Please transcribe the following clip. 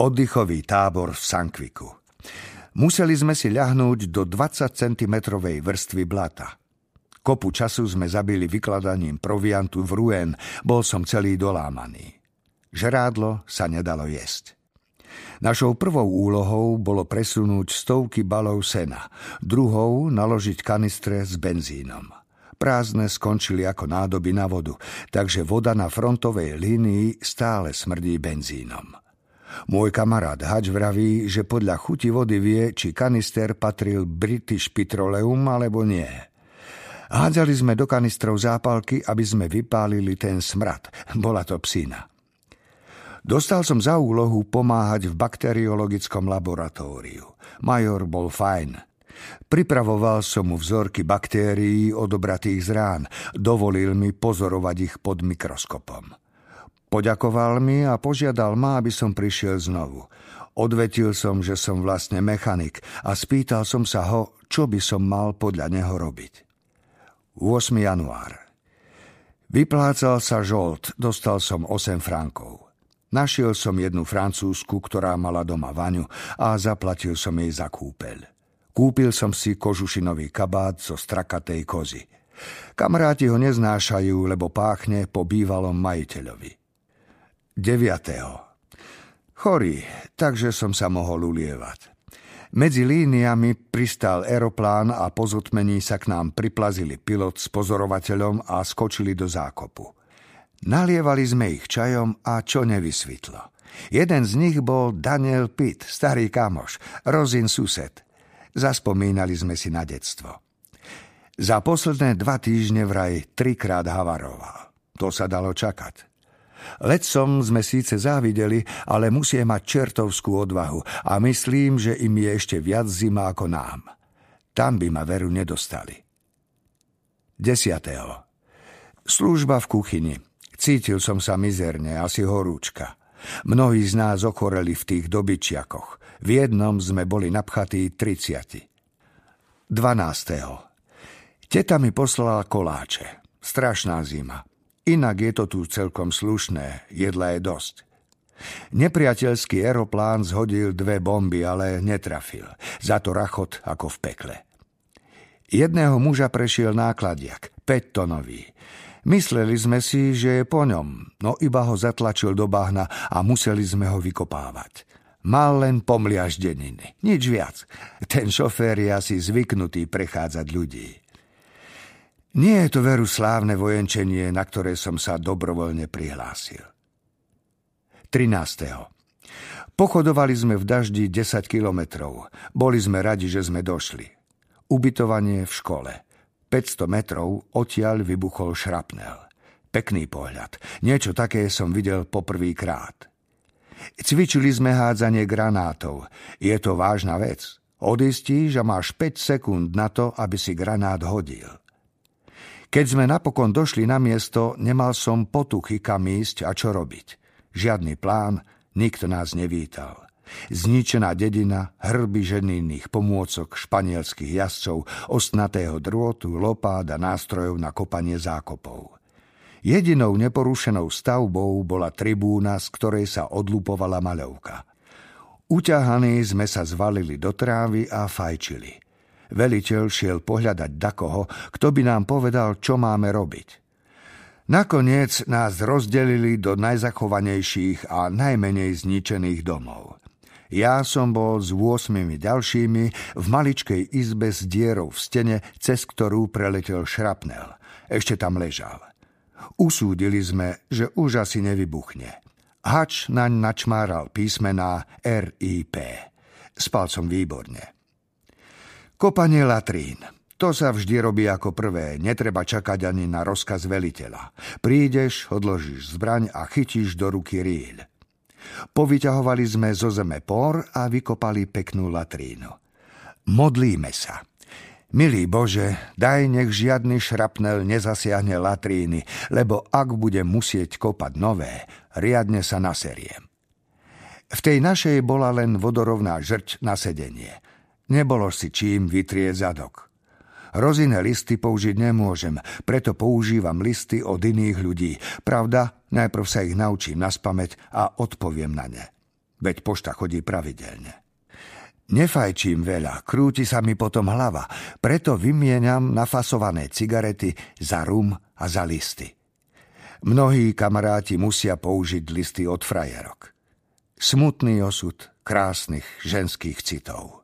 Oddychový tábor v Sankviku. Museli sme si ľahnúť do 20 cm vrstvy blata. Kopu času sme zabili vykladaním proviantu v Ruen, bol som celý dolámaný. Žrádlo sa nedalo jesť. Našou prvou úlohou bolo presunúť stovky balov sena, druhou naložiť kanistre s benzínom. Prázdne skončili ako nádoby na vodu, takže voda na frontovej línii stále smrdí benzínom. Môj kamarát Hač vraví, že podľa chuti vody vie, či kanister patril British Petroleum alebo nie. Hádzali sme do kanistrov zápalky, aby sme vypálili ten smrad. Bola to psina. Dostal som za úlohu pomáhať v bakteriologickom laboratóriu. Major bol fajn. Pripravoval som mu vzorky baktérií odobratých z rán. Dovolil mi pozorovať ich pod mikroskopom. Poďakoval mi a požiadal ma, aby som prišiel znovu. Odvetil som, že som vlastne mechanik a spýtal som sa ho, čo by som mal podľa neho robiť. 8. január. Vyplácal sa žolt, dostal som 8 frankov. Našiel som jednu francúzsku, ktorá mala doma vaňu a zaplatil som jej za kúpeľ. Kúpil som si kožušinový kabát zo strakatej kozy. Kamaráti ho neznášajú, lebo páchne po bývalom majiteľovi. 9. Chorý, takže som sa mohol ulievať. Medzi líniami pristal aeroplán a po zotmení sa k nám priplazili pilot s pozorovateľom a skočili do zákopu. Nalievali sme ich čajom a čo nevysvetlo. Jeden z nich bol Daniel Pitt, starý kamoš, Rozin sused. Zaspomínali sme si na detstvo. Za posledné dva týždne vraj trikrát havaroval. To sa dalo čakať. Lecom sme síce závideli, ale musie mať čertovskú odvahu a myslím, že im je ešte viac zima ako nám. Tam by ma veru nedostali. 10. Služba v kuchyni. Cítil som sa mizerne, asi horúčka. Mnohí z nás ochoreli v tých dobyčiakoch. V jednom sme boli napchatí 30. 12. Teta mi poslala koláče. Strašná zima. Inak je to tu celkom slušné, jedla je dosť. Nepriateľský aeroplán zhodil dve bomby, ale netrafil. Za to rachot ako v pekle. Jedného muža prešiel nákladiak, 5 tonový. Mysleli sme si, že je po ňom, no iba ho zatlačil do bahna a museli sme ho vykopávať. Mal len pomliaždeniny, nič viac. Ten šofér je asi zvyknutý prechádzať ľudí. Nie je to veru slávne vojenčenie, na ktoré som sa dobrovoľne prihlásil. 13. Pochodovali sme v daždi 10 kilometrov. Boli sme radi, že sme došli. Ubytovanie v škole. 500 metrov odtiaľ vybuchol šrapnel. Pekný pohľad. Niečo také som videl poprvýkrát. Cvičili sme hádzanie granátov. Je to vážna vec. Odistíš a máš 5 sekúnd na to, aby si granát hodil. Keď sme napokon došli na miesto, nemal som potuchy kam ísť a čo robiť. Žiadny plán, nikto nás nevítal. Zničená dedina, hrby ženinných pomôcok, španielských jazdcov, ostnatého drôtu, lopád a nástrojov na kopanie zákopov. Jedinou neporušenou stavbou bola tribúna, z ktorej sa odlupovala maľovka. Uťahaní sme sa zvalili do trávy a fajčili – Veliteľ šiel pohľadať dakoho, kto by nám povedal, čo máme robiť. Nakoniec nás rozdelili do najzachovanejších a najmenej zničených domov. Ja som bol s 8 ďalšími v maličkej izbe s dierou v stene, cez ktorú preletel šrapnel. Ešte tam ležal. Usúdili sme, že už asi nevybuchne. Hač naň načmáral písmená RIP. Spal som výborne. Kopanie latrín. To sa vždy robí ako prvé, netreba čakať ani na rozkaz veliteľa. Prídeš, odložíš zbraň a chytíš do ruky rýľ. Povyťahovali sme zo zeme por a vykopali peknú latrínu. Modlíme sa. Milý Bože, daj nech žiadny šrapnel nezasiahne latríny, lebo ak budem musieť kopať nové, riadne sa naseriem. V tej našej bola len vodorovná žrť na sedenie – Nebolo si čím vytrieť zadok. Roziné listy použiť nemôžem, preto používam listy od iných ľudí. Pravda, najprv sa ich naučím naspameť a odpoviem na ne. veď pošta chodí pravidelne. Nefajčím veľa, krúti sa mi potom hlava, preto vymieniam nafasované cigarety za rum a za listy. Mnohí kamaráti musia použiť listy od frajerok. Smutný osud krásnych ženských citov.